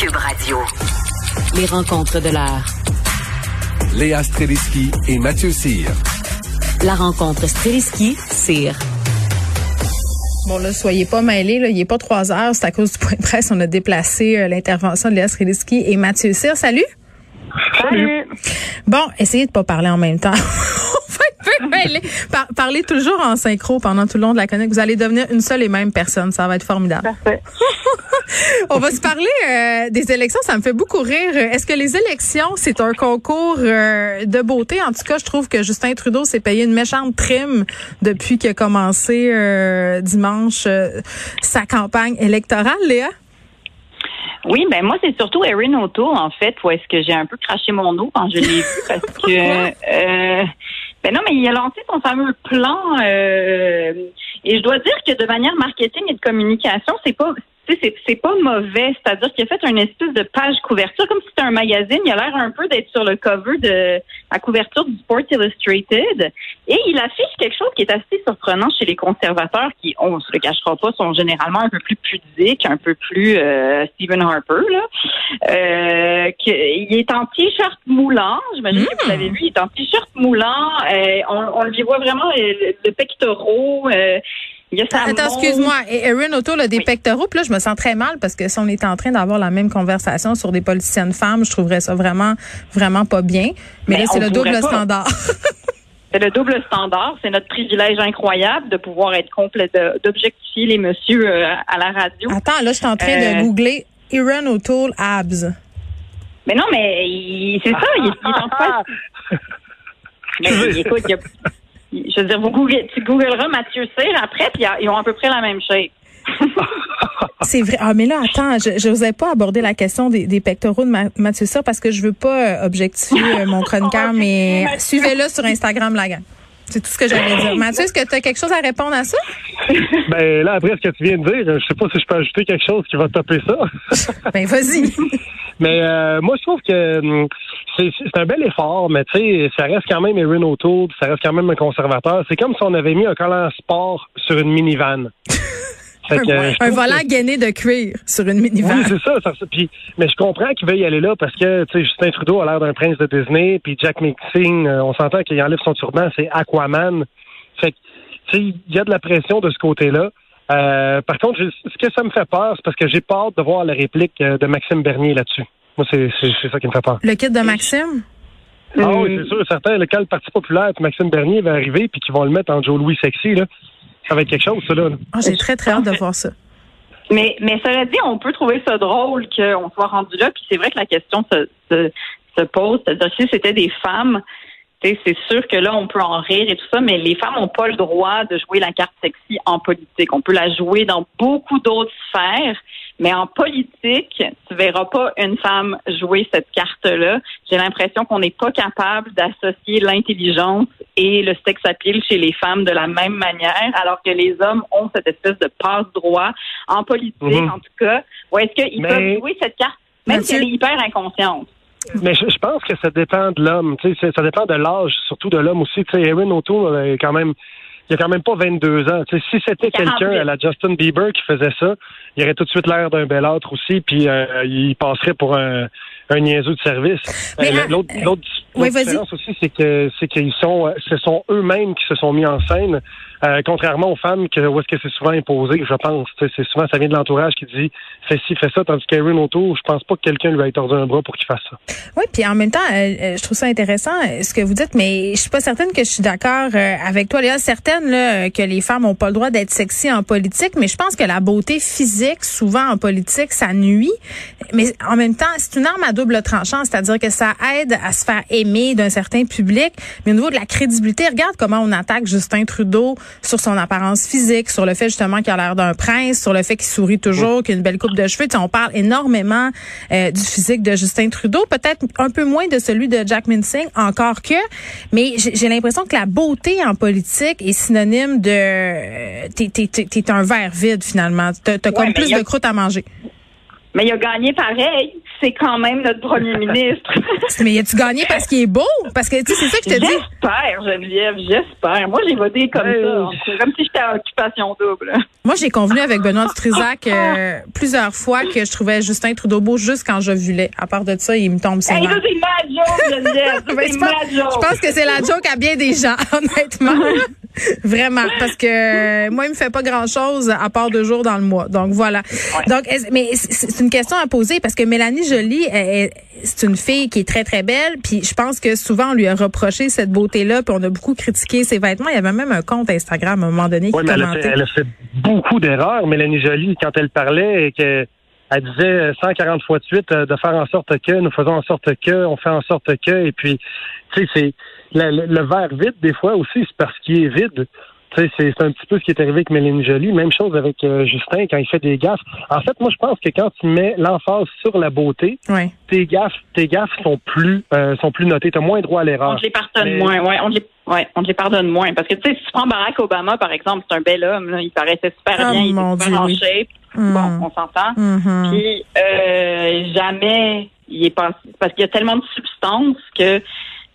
Cube Radio. Les rencontres de l'heure. Léa Streliski et Mathieu Cyr. La rencontre Streliski-Cyr. Bon, là, soyez pas mêlés. Là. Il n'est pas trois heures. C'est à cause du point de presse. On a déplacé euh, l'intervention de Léa Streliski et Mathieu Cyr. Salut. Salut. Bon, essayez de pas parler en même temps. Par parlez toujours en synchro pendant tout le long de la chronique. Vous allez devenir une seule et même personne. Ça va être formidable. Parfait. On va se parler euh, des élections. Ça me fait beaucoup rire. Est-ce que les élections, c'est un concours euh, de beauté? En tout cas, je trouve que Justin Trudeau s'est payé une méchante prime depuis qu'il a commencé euh, dimanche sa campagne électorale, Léa? Oui, ben moi c'est surtout Erin O'Toole en fait où est-ce que j'ai un peu craché mon eau quand je l'ai vu parce que ben non, mais il a lancé son fameux plan euh, et je dois dire que de manière marketing et de communication, c'est pas c'est pas mauvais. C'est-à-dire qu'il a fait une espèce de page couverture, comme si c'était un magazine. Il a l'air un peu d'être sur le cover de la couverture du Sport Illustrated. Et il affiche quelque chose qui est assez surprenant chez les conservateurs, qui, on se le cachera pas, sont généralement un peu plus pudiques, un peu plus euh, Stephen Harper. Là. Euh, il est en t-shirt moulant. J'imagine que vous l'avez vu. Il est en t-shirt moulant. Euh, on, on lui voit vraiment le, le pectoraux. Attends, excuse-moi. Erin O'Toole a des pectoraux. Puis là, je me sens très mal parce que si on est en train d'avoir la même conversation sur des politiciennes femmes, je trouverais ça vraiment, vraiment pas bien. Mais, là, c'est le double standard. c'est le double standard. C'est notre privilège incroyable de pouvoir être complet, d'objectifier les messieurs euh, à la radio. Attends, là, je suis en train de euh, googler Erin O'Toole abs. Mais non, mais c'est ça. Il, est en fait. mais écoute, il y a je veux dire, vous google, tu googleras Mathieu Cyr après, puis ils ont à peu près la même shape. C'est vrai. Ah, mais là, attends, je n'osais pas aborder la question des, des pectoraux de Mathieu Cyr parce que je veux pas euh, objectifier euh, mon chroniqueur, mais suivez-le sur Instagram, la gang. C'est tout ce que j'allais dire. Mathieu, est-ce que tu as quelque chose à répondre à ça? Ben là, après ce que tu viens de dire, je sais pas si je peux ajouter quelque chose qui va topper ça. ben vas-y. Mais euh, moi, je trouve que hum, c'est un bel effort, mais tu sais, ça reste quand même Erin O'Toole, ça reste quand même un conservateur. C'est comme si on avait mis un collant sport sur une minivan. un, volant gainé de cuir sur une minivan. Oui, c'est ça. ça puis, mais je comprends qu'il veuille y aller là parce que tu sais, Justin Trudeau a l'air d'un prince de Disney, puis Jack Mixing, euh, on s'entend qu'il enlève son turban, c'est Aquaman. Fait que, tu sais, il y a de la pression de ce côté-là. Euh, par contre, ce que ça me fait peur, c'est parce que j'ai peur de voir la réplique euh, de Maxime Bernier là-dessus. Moi, c'est ça qui me fait peur. Le kit de Maxime? Ah oui, c'est sûr, certain. Le cas le Parti populaire et Maxime Bernier va arriver puis qu'ils vont le mettre en Joe Louis sexy, là. Ça va être quelque chose, ça, là. Ah, j'ai très, très hâte de voir ça. Mais, mais cela dit, on peut trouver ça drôle qu'on soit rendu là. Puis c'est vrai que la question se, se, se pose. C'est-à-dire, si c'était des femmes c'est sûr que là, on peut en rire et tout ça, mais les femmes n'ont pas le droit de jouer la carte sexy en politique. On peut la jouer dans beaucoup d'autres sphères, mais en politique, tu verras pas une femme jouer cette carte-là. J'ai l'impression qu'on n'est pas capable d'associer l'intelligence et le sex appeal chez les femmes de la même manière, alors que les hommes ont cette espèce de passe-droit en politique, mhm. en tout cas. Ou est-ce qu'ils peuvent jouer cette carte, même si elle est hyper inconsciente? Mais je, pense que ça dépend de l'homme. Ça dépend de l'âge, surtout de l'homme aussi. sais, Erin O'Toole est quand même il a quand même pas 22 ans. si c'était quelqu'un à la Justin Bieber qui faisait ça, il aurait tout de suite l'air d'un bel autre aussi, puis euh, il passerait pour un, un niaiseux de service. Euh, l'autre euh, différence aussi, c'est que c'est qu'ils sont, ce sont eux-mêmes qui se sont mis en scène. Euh, contrairement aux femmes, que, où est-ce que c'est souvent imposé, je pense. C'est souvent, ça vient de l'entourage qui dit fais ci, fais ça, tandis qu'Erin O'Toole, je pense pas que quelqu'un lui ait tordu un bras pour qu'il fasse ça. Oui, puis en même temps, euh, euh, je trouve ça intéressant ce que vous dites, mais je suis pas certaine que je suis d'accord avec toi, Léa. Certaine là, que les femmes ont pas le droit d'être sexy en politique, mais je pense que la beauté physique, souvent en politique, ça nuit. Mais en même temps, c'est une arme à double tranchant, c'est-à-dire que ça aide à se faire aimer d'un certain public, mais au niveau de la crédibilité, regarde comment on attaque Justin Trudeau sur son apparence physique, sur le fait justement qu'il a l'air d'un prince, sur le fait qu'il sourit toujours, qu'il a une belle coupe de cheveux. on parle énormément euh, du physique de Justin Trudeau, peut-être un peu moins de celui de Jack Minsing, encore que, mais j'ai l'impression que la beauté en politique est synonyme de euh, t'es un verre vide finalement. T'as as comme plus de croûte à manger. Mais il a gagné pareil. c'est quand même notre premier ministre. mais as-tu gagné parce qu'il est beau? Parce que, tu sais, c'est ça que je te dis. J'espère, Geneviève, j'espère. Moi, j'ai voté comme ça. C'est comme si j'étais en occupation double. Moi, j'ai convenu avec Benoît Dutrisac euh, plusieurs fois que je trouvais Justin Trudeau beau juste quand je vulais. À part de ça, il me tombe sur hey, ça, c'est ma joke, Geneviève. c'est ma joke. Je pense que c'est la joke à bien des gens, honnêtement. Vraiment, parce que moi, il me fait pas grand-chose à part deux jours dans le mois. Donc voilà. Donc, mais c'est une question à poser parce que Mélanie Joly, c'est une fille qui est très très belle. Puis je pense que souvent on lui a reproché cette beauté-là. Puis on a beaucoup critiqué ses vêtements. Il y avait même un compte Instagram à un moment donné qui oui, mais Elle a, fait, beaucoup d'erreurs, Mélanie Joly, quand elle parlait et que elle disait 140 fois de suite euh, de faire en sorte que, nous faisons en sorte que, on fait en sorte que, et puis, tu sais, c'est le, verre vide, des fois aussi, c'est parce qu'il est vide. Tu sais, c'est un petit peu ce qui est arrivé avec Mélanie Jolie. Même chose avec euh, Justin quand il fait des gaffes. En fait, moi, je pense que quand tu mets l'emphase sur la beauté, tes gaffes, tes gaffes sont plus, euh, sont plus notées. T'as moins droit à l'erreur. On te les pardonne moins. Ouais, on les, ouais, on te les pardonne moins. Parce que tu sais, si tu prends Barack Obama, par exemple, c'est un bel homme. Là, il paraissait super oh, bien, il était super en shape. Mm. Bon, on s'entend. Mm-hmm. Puis euh, jamais il est passé parce qu'il y a tellement de substances que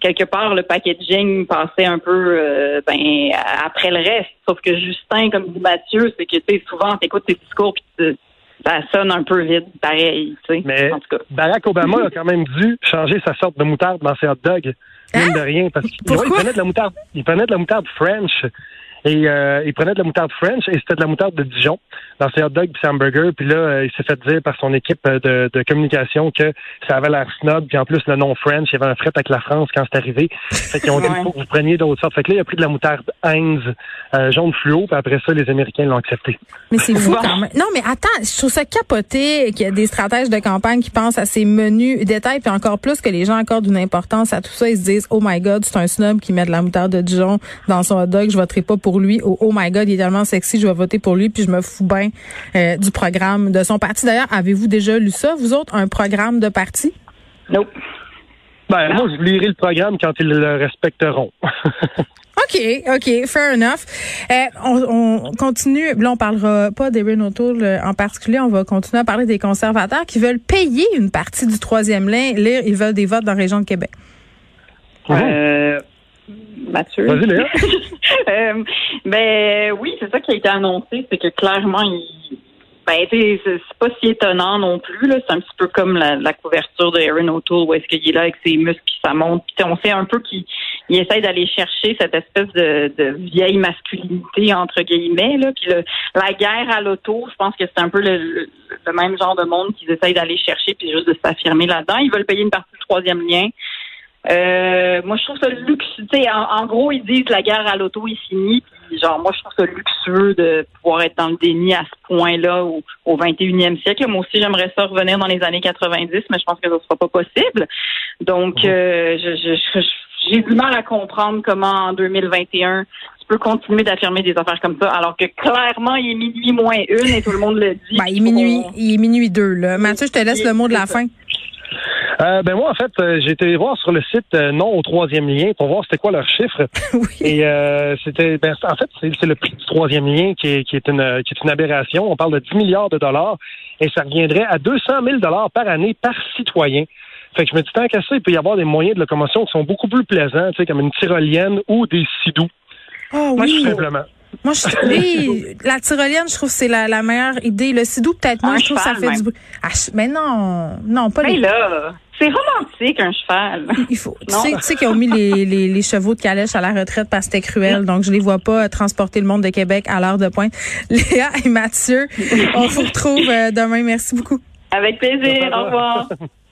quelque part, le packaging passait un peu euh, ben, après le reste. Sauf que Justin, comme dit Mathieu, c'est que tu sais, souvent, tu écoutes ses discours puis ça sonne un peu vide, pareil. Tu sais, Mais en tout cas. Barack Obama a quand même dû changer sa sorte de moutarde dans ses hot dogs. Mine de rien, parce qu'il prenait de la moutarde, il prenait de la moutarde French. Et euh, il prenait de la moutarde French et c'était de la moutarde de Dijon dans ses hot dogs et ses hamburgers. Puis là, euh, il s'est fait dire par son équipe euh, de, de communication que ça avait l'air snob. Puis en plus, le nom French, il y avait un fret avec la France quand c'est arrivé. Fait qu'ils ont dit, faut que vous preniez d'autres sortes. Fait que là, il a pris de la moutarde Heinz jaune fluo. Puis après ça, les Américains l'ont accepté. Mais c'est fou quand même. Non, mais attends, je trouve ça capoté qu'il y a des stratèges de campagne qui pensent à ces menus détails. Puis encore plus que les gens accordent une importance à tout ça. Ils se disent, oh my God, c'est un snob qui met de la moutarde de Dijon dans son hot dog. Je voterai pas pour lui. Oh, oh my God, il est tellement sexy, je vais voter pour lui, puis je me fous bien euh, du programme de son parti. D'ailleurs, avez-vous déjà lu ça, vous autres, un programme de parti? Non. Ben, moi, je lirai le programme quand ils le respecteront. OK, OK, fair enough. Euh, on, continue, là, on parlera pas d'Erin O'Toole euh, en particulier, on va continuer à parler des conservateurs qui veulent payer une partie du troisième lien, lire, ils veulent des votes dans la région de Québec. Euh, Mathieu. Vas-y, Léa. euh, ben oui, c'est ça qui a été annoncé, c'est que clairement, il, ben, c'est pas si étonnant non plus. Là. C'est un petit peu comme la, couverture de Aaron O'Toole, où est-ce qu'il est là avec ses muscles qui ça monte. Puis on sait un peu qu'il il essaye d'aller chercher cette espèce de, de, vieille masculinité entre guillemets. Là. Puis le, la guerre à l'auto, je pense que c'est un peu le, le, même genre de monde qu'ils essayent d'aller chercher, puis juste de s'affirmer là-dedans. Ils veulent payer une partie du troisième lien. Euh, moi, je trouve ça luxueux. En, en, gros, ils disent la guerre à l'auto est finie. genre, moi, je trouve ça luxueux de pouvoir être dans le déni à ce point-là au, au 21e siècle. Moi aussi, j'aimerais ça revenir dans les années 90, mais je pense que ce ne sera pas possible. Donc, mhm. euh, je, j'ai du mal à comprendre comment en 2021 tu peux continuer d'affirmer des affaires comme ça, alors que clairement, il est minuit moins une et tout le monde le dit. Ben, il, est minuit, il est minuit deux. Là. Mathieu, je te laisse le mot de la fin. Euh, ben moi, en fait, euh, j'ai été voir sur le site euh, non au troisième lien pour voir c'était quoi leur chiffre. oui. Et euh, c'était, ben, en fait, c'est le prix du troisième lien qui est, qui est une qui est une aberration. On parle de 10 milliards de dollars et ça reviendrait à 200 000 dollars par année par citoyen. Fait que je me dis tant qu'à ça, il peut y avoir des moyens de locomotion qui sont beaucoup plus plaisants, tu sais, comme une tyrolienne ou des sidous. Ah oui. Moi, tout simplement. Moi, je oui, la tyrolienne, je trouve que c'est la, la, meilleure idée. Le sidou, peut-être moins, je trouve que ça fait du bruit. Ah, mais non, non, pas les. là, c'est romantique, un cheval. Il faut. Tu sais, tu sais qu'ils ont mis les, les, les, chevaux de calèche à la retraite parce que c'était cruel. Donc, je les vois pas transporter le monde de Québec à l'heure de pointe. Léa et Mathieu, on se retrouve euh, demain. Merci beaucoup. Avec plaisir. Au revoir.